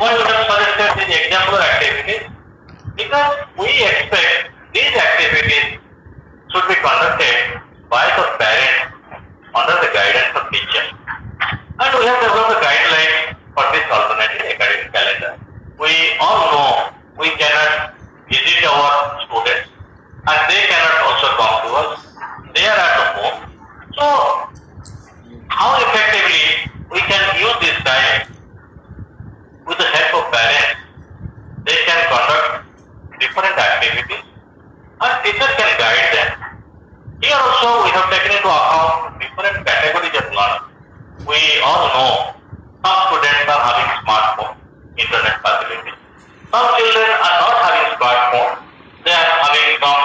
Why we have suggested these exemplar activities? Because we expect these activities should be conducted by the parents under the guidance of teacher. And we have developed a guideline for this alternative academic calendar. We all know we cannot visit our students and they cannot also come to us. They are at home. So how effectively we can use this time with the help of parents? They can conduct different activities and teachers can guide them. Here also we have taken into account different categories of learners. We all know some students are having smartphone, internet facilities. Some children are not having smartphone. They are having some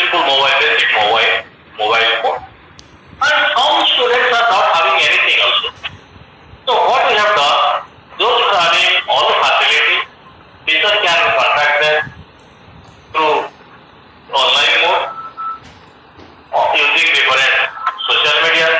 simple mobile, basic mobile, mobile phone. And some students are not having anything also. So what we have done, those who are having all the facilities, teachers can contact them through online mode or using different social media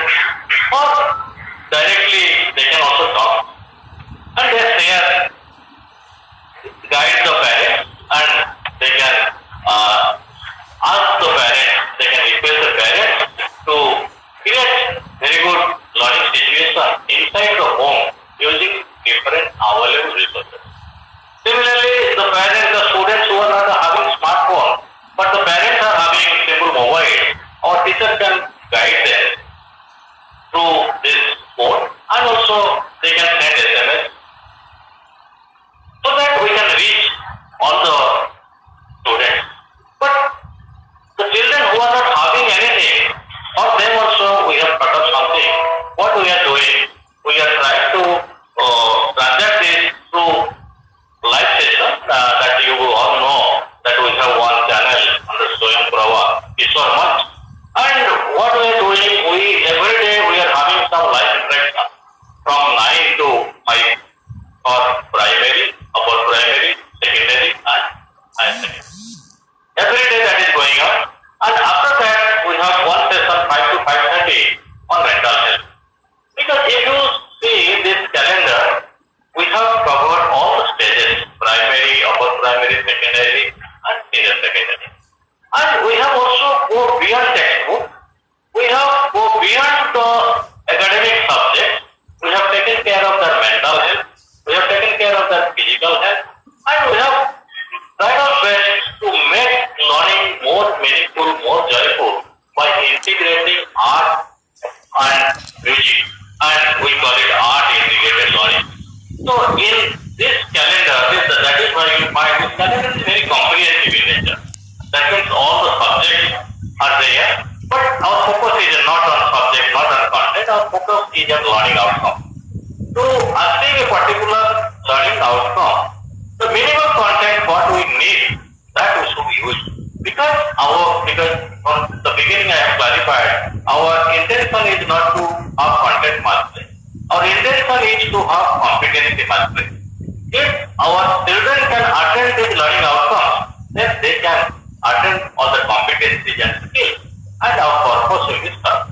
then they can attend all the competencies and skills, and our purpose will be served.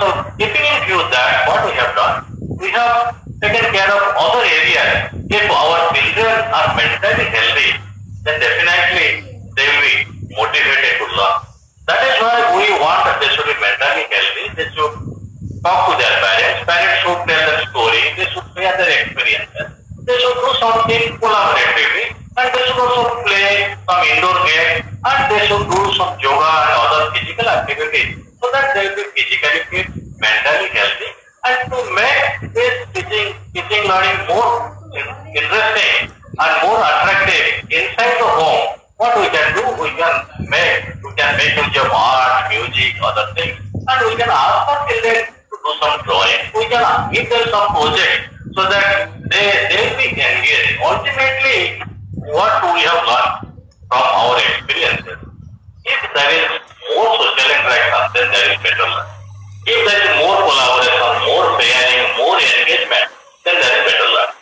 So, keeping in view that what we have done, we have taken care of other areas. If our children are mentally healthy, then definitely they will be motivated to learn. That is why we want that they should be mentally healthy. They should talk to their parents. Parents should tell their story. They should share their experiences. They should do something collaboratively. And they should also play some indoor games. And they should do some yoga and other physical activities so that they will be physically fit, mentally healthy. And to make this teaching, teaching learning more interesting and more attractive inside the home, what we can do, we can make, we can make use art, music, other things, and we can ask our children to do some drawing. We can give them some project so that they they will be engaged. Ultimately, what we have learned from our experiences, if there is more social interaction, then there is better learning. If there is more collaboration, more sharing, more engagement, then there is better learning.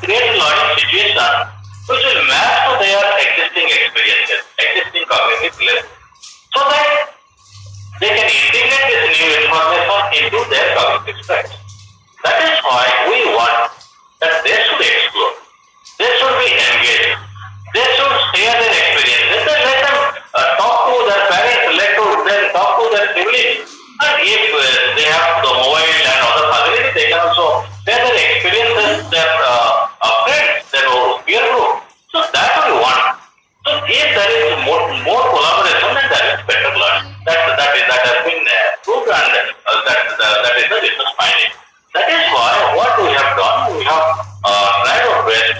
create a lot of situations which will match to their existing experiences, existing cognitive level, so that they can integrate this new information into their cognitive structure. That is why we want that they there is more, more collaboration, then there is better learning. That, that, is, that has been proved and uh, that, that, that is the research finding. That is why what we have done, we have uh, tried our best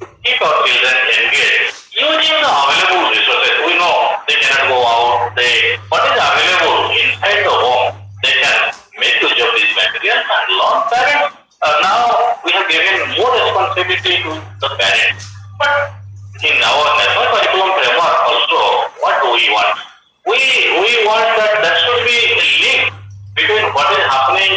to keep our children engaged using the available resources. We know they cannot go out. They what is available inside the home, they can make use of these materials and learn. Parents uh, now we have given more responsibility to the parents. But in our national framework also, what do we want? We we want that there should be a link between what is happening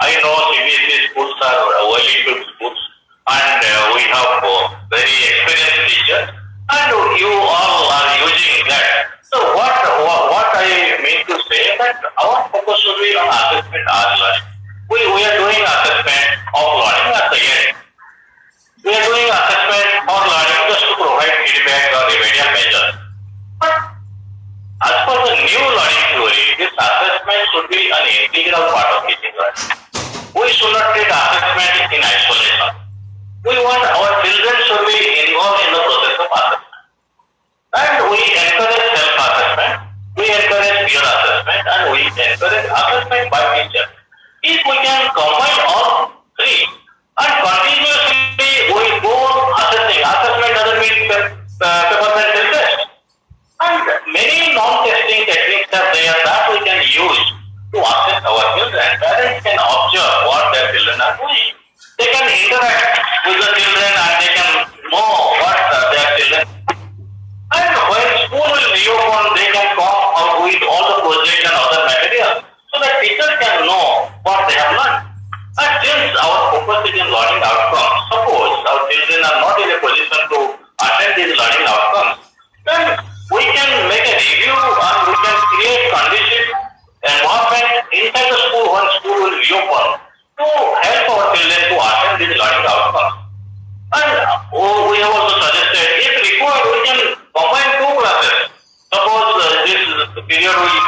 I know CBSE schools are well equipped schools and uh, we have uh, very experienced teachers and you all are using that. So what, what, I mean to say that our focus should be on assessment as learning. We, we are doing assessment of learning at the end. We are doing assessment for learning just to provide feedback or remedial measures. But as per the new learning theory, this assessment should be an integral part of teaching learning. We should not take assessment in isolation. We want our children should be involved in the process of assessment. And we encourage self-assessment, we encourage peer assessment, and we encourage assessment by teacher. If we can combine all three and continuously we go assessing, assessment doesn't mean pa- pa- paper test. And many non-testing techniques are there that we can use to assess our children. Parents can observe their children are doing. They can interact with the children and they can know what their children and when school will reopen, they can come out with all the projects and other materials so that teachers can know what they have learned. And since our focus is in learning outcomes, suppose our children are not in a position to attend these learning outcomes, then we can make a review and we can create conditions environment inside the school when school will reopen to help our children to attend these learning outcomes. And oh, we have also suggested, if required, we can combine two classes. Suppose uh, this period will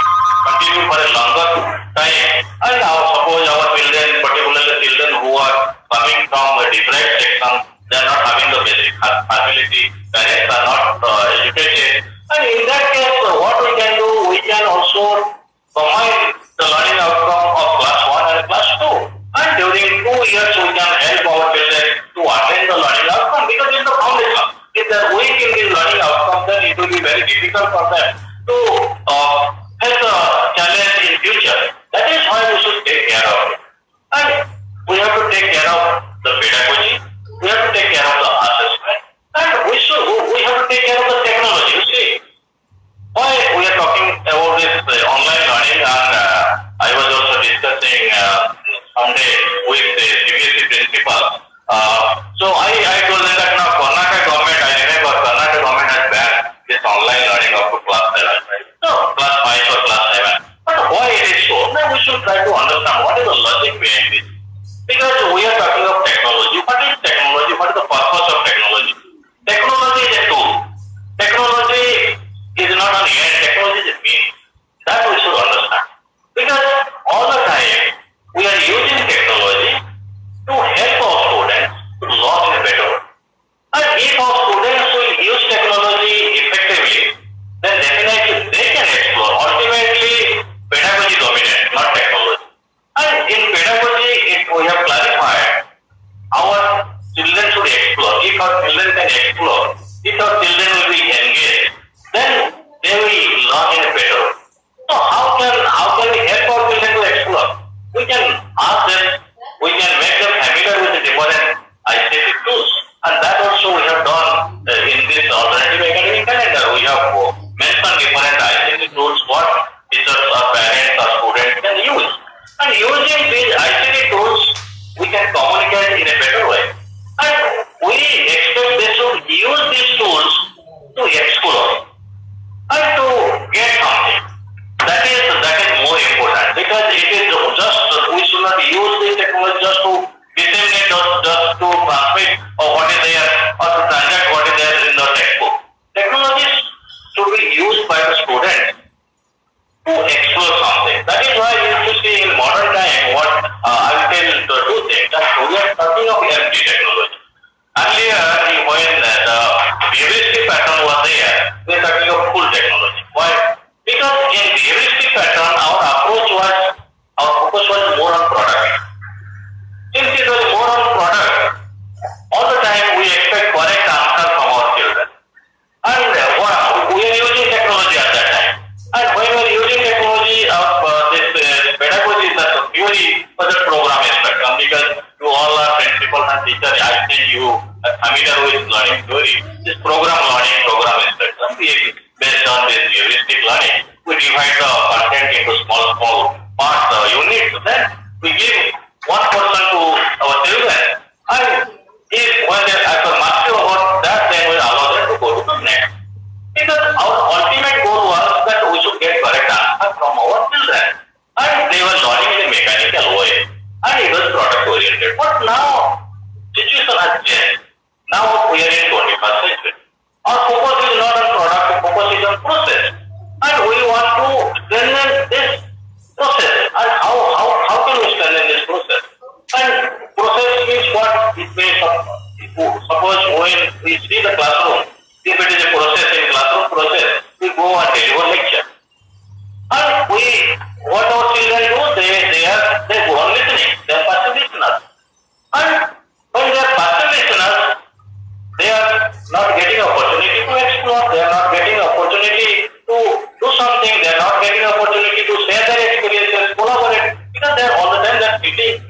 continue for a longer time, and now suppose our children, particularly children who are coming from a different section, they are not having the basic facility, parents are not uh, educated. And in that case, uh, what we can do, we can also combine the learning outcome 2. During two years, we can help our children to attain the learning outcome because it's the foundation. If they're weak in this learning outcome, then it will be very difficult for them to uh, face the challenge in future. That is why we should take care of it. And we have to take care of the pedagogy, we have to take care of the assessment, and we should we have to take care of the a meter who is learning theory, this program learning program is instruction,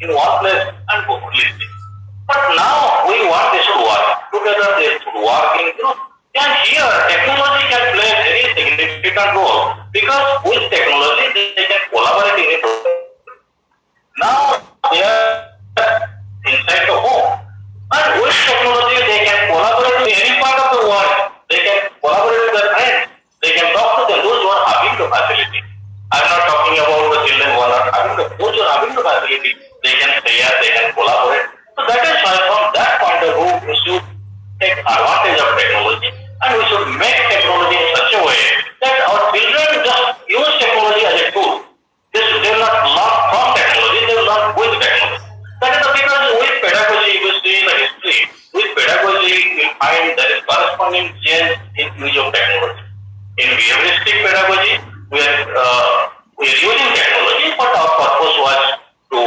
in one place and completely. But now we want they should work together, they should work in group. And here technology can play a very significant role because with technology they can collaborate in it. Now they are inside the home. And with technology they can collaborate in any part of the world. They can collaborate with their friends. They can talk to them, those who are having the facility. I'm not talking about the children who are not having the, those who are having the facility they can collaborate. So that is why from that point of view, we should take advantage of technology and we should make technology in such a way that our children just use technology as a tool. This, they will not learn from technology, they will learn with technology. That is because with pedagogy, we see in the history, with pedagogy, we find there is corresponding change in use of technology. In behavioristic pedagogy, we are, uh, we are using technology, but our purpose was to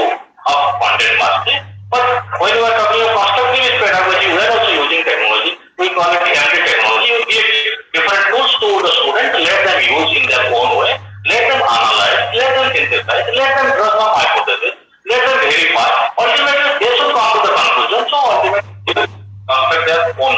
of content masking. But when we are talking of constructivist pedagogy, we are also using technology. We call it empty technology. We give different tools to the student, let them use in their own way, let them analyze, let them synthesize, let them draw some hypothesis, let them verify. Ultimately, they should come to the conclusion. So ultimately, they will construct their own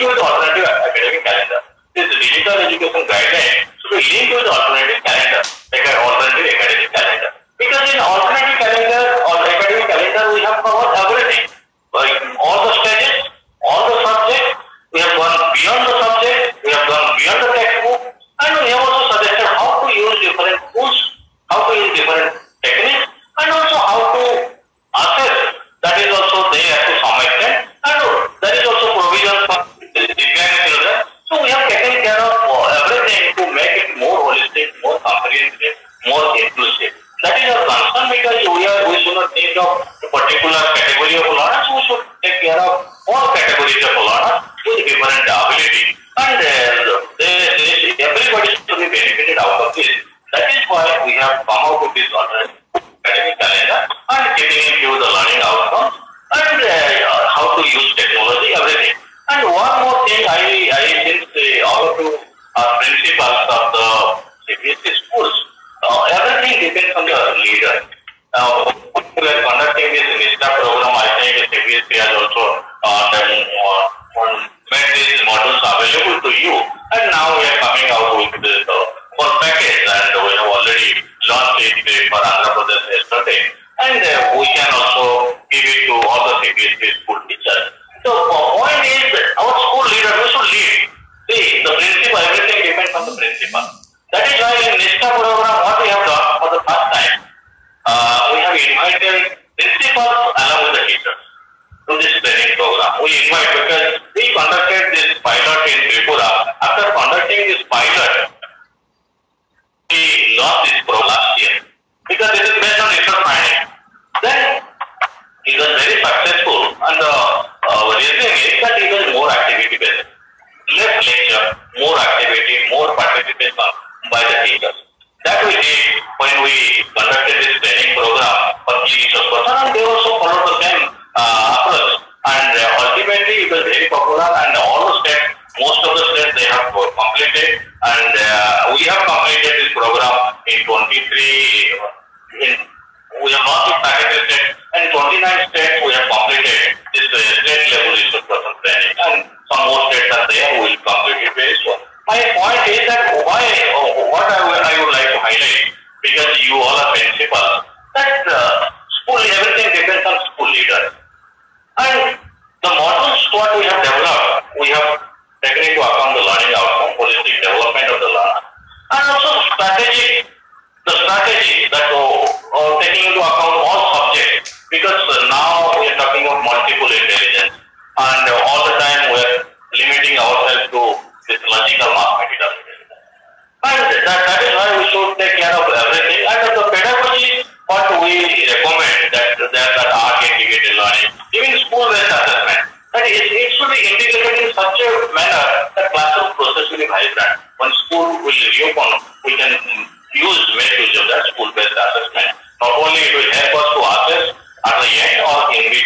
定规则好了呢，这个可能跟感染的是子笔教算的一个空格，是不是了？syllabus of the CBSE schools, uh, everything depends on the leader. Now, we are conducting this NISHTHA program, I think CBSE has also uh, done, uh, made these models available to you. And now we are coming out with the uh, full package and we have already launched it for Andhra Pradesh yesterday. And uh, we can also give it to all the CBSE school teachers. So, the point is, our school leader, we should lead. See, the principle, everything depends on the principle. That is why in NISHTHA program, what we have done for the first time, uh, we have invited principals along with the teachers to this training program. We invite because we conducted this pilot in Tripura. After conducting this pilot, we lost this program last year because it is based on research finding. Then it was very successful and uh, uh, the uh, reason is that it was more activity based less lecture, more activity, more participation by the teachers. That we did when we conducted this training program for key research person and they also followed the same uh, approach. And uh, ultimately it was very popular and all the steps, most of the steps they have completed and uh, we have completed this program in 23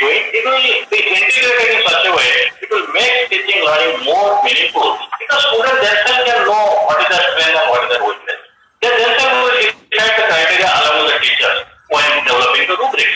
way, it will be integrated in such a way, it will make teaching learning more meaningful. Because students themselves can know what is their strength and what is their weakness. They themselves will decide the criteria along with the teachers when developing the rubric.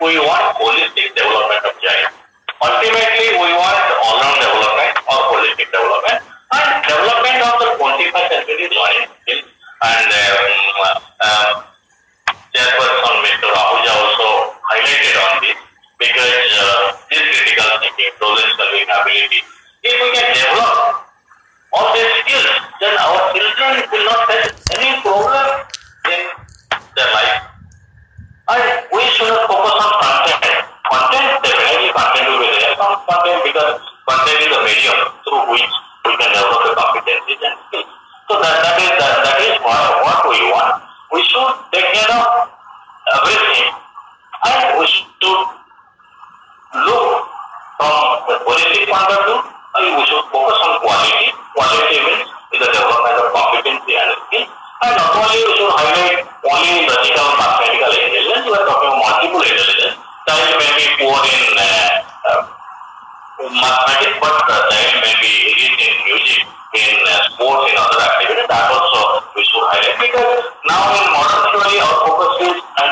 We want holistic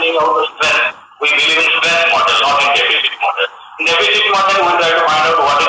running out of strength. We believe in strength model, not in deficit model. In deficit model, we try to find out what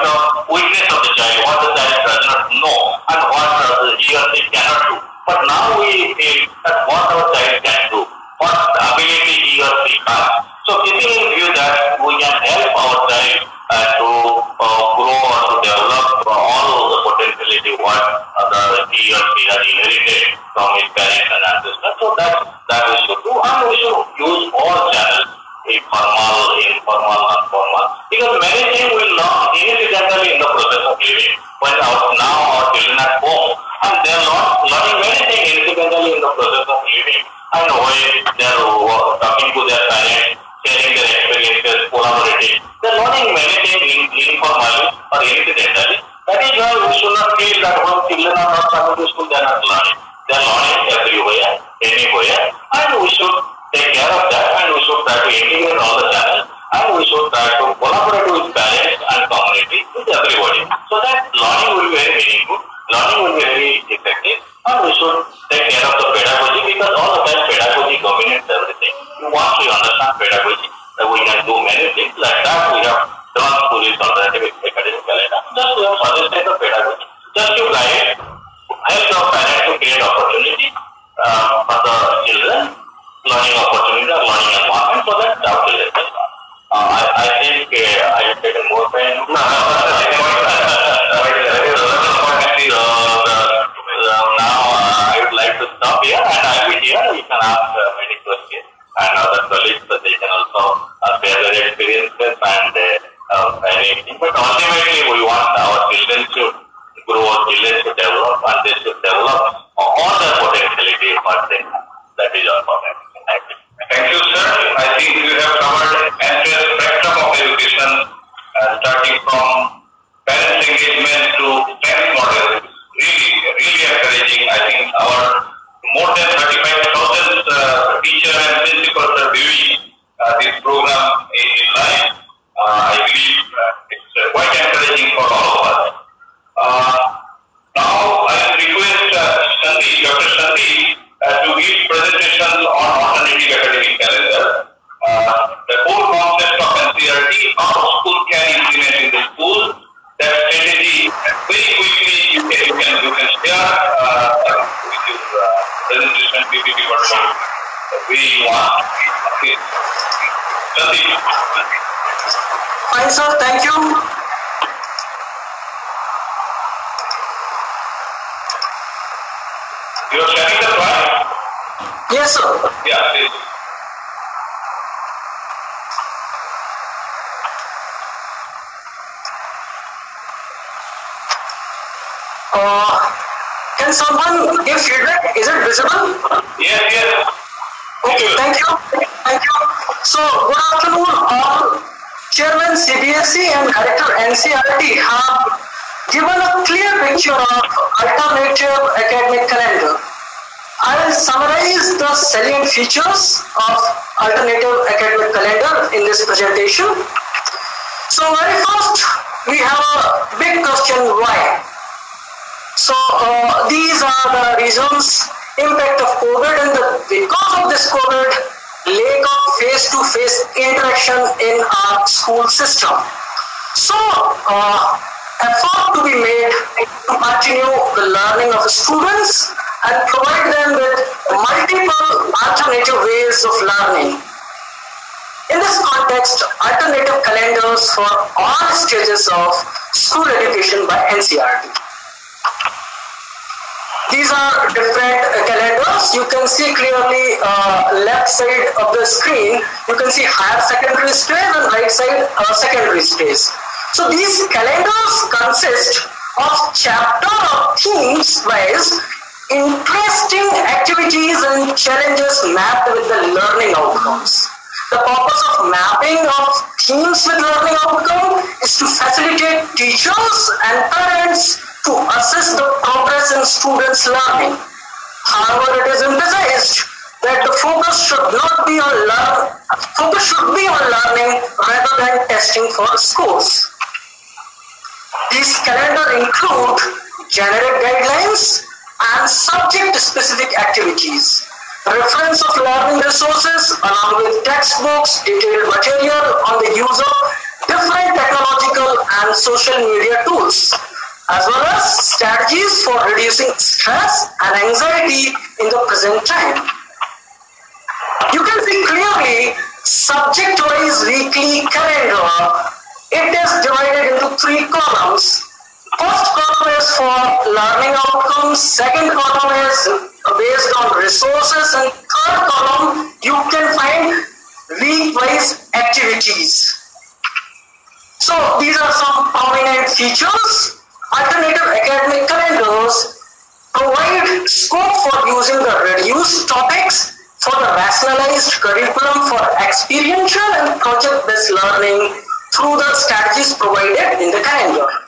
learning will be really effective and we uh, should necessary for all of us. Uh, now I request uh, Sandeep, Dr. Sandeep uh, to give presentation on alternative academic calendar. Uh, the core concept of NCERT, how school can implement in the school, that strategy very quickly you can, you can, you can share uh, with your uh, presentation, PPT, whatever we want. Okay. Sandeep. Hi sir, thank you. Yeah, please. Uh, can someone give feedback? Is it visible? Yes, yes. Okay, thank you. Thank you. So, good afternoon, all. Chairman CBSE and Director NCERT have given a clear picture of alternative academic calendar. I will summarize the salient features of alternative academic calendar in this presentation. So, very first, we have a big question why? So uh, these are the reasons impact of COVID and the because of this COVID lack of face-to-face interaction in our school system. So uh, effort to be made to continue the learning of students and provide them with multiple alternative ways of learning. In this context, alternative calendars for all stages of school education by NCERT. These are different calendars. You can see clearly uh, left side of the screen, you can see higher secondary stage and right side uh, secondary stage. So these calendars consist of chapter or themes wise interesting activities and challenges mapped with the learning outcomes. The purpose of mapping of themes with learning outcome is to facilitate teachers and parents to assess the progress in students' learning. However, it is emphasized that the focus should not be on learn focus should be on learning rather than testing for scores. These calendar include generic guidelines and subject-specific activities. Reference of learning resources along with textbooks, detailed material on the use of different technological and social media tools, as well as strategies for reducing stress and anxiety in the present time. You can see clearly subject-wise weekly calendar. It is divided into three columns. First column is for learning outcomes, second column is based on resources, and third column you can find week-wise activities. So these are some prominent features. Alternative academic calendars provide scope for using the reduced topics for the rationalized curriculum for experiential and project-based learning through the strategies provided in the calendar.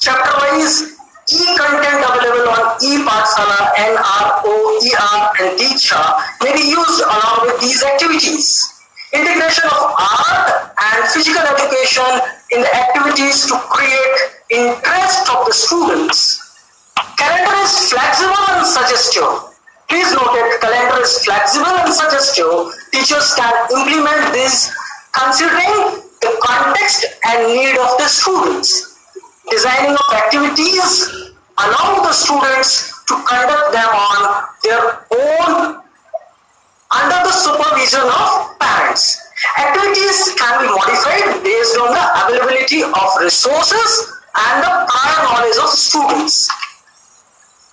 Chapter-wise e-content available on e-Pathshala, NRO, ER, and Diksha may be used along with these activities. Integration of art and physical education in the activities to create interest of the students. Calendar is flexible and suggestive. Please note that calendar is flexible and suggestive. Teachers can implement this considering the context and need of the students designing of activities allow the students to conduct them on their own under the supervision of parents. Activities can be modified based on the availability of resources and the prior knowledge of students.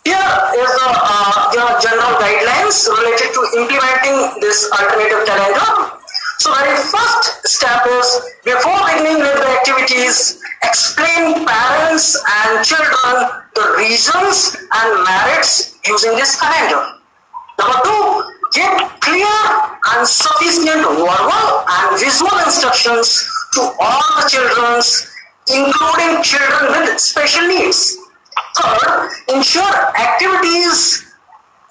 Here is the, uh, general guidelines related to implementing this alternative calendar. So very first step is before beginning with the activities, explain parents and children the reasons and merits using this calendar. Number two, give clear and sufficient verbal and visual instructions to all the children, including children with special needs. Third, ensure activities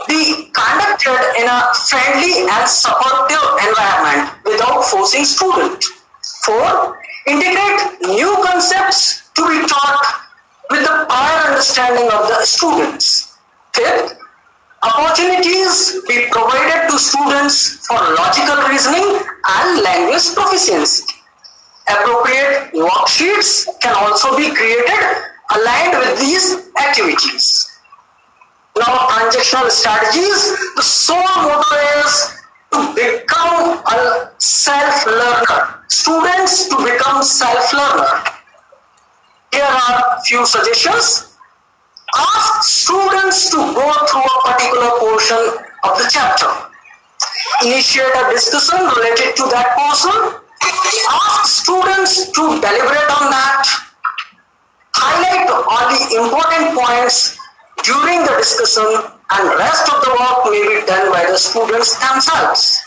be conducted in a friendly and supportive environment without forcing students. Four, integrate new concepts to be taught with the prior understanding of the students. Fifth, opportunities be provided to students for logical reasoning and language proficiency. appropriate worksheets can also be created aligned with these activities. Now, transactional strategies, the sole motto is to become a self-learner. Students to become self-learner. Here are few suggestions. Ask students to go through a particular portion of the chapter. Initiate a discussion related to that portion. Ask students to deliberate on that. Highlight all the important points during the discussion and rest of the work may be done by the students themselves.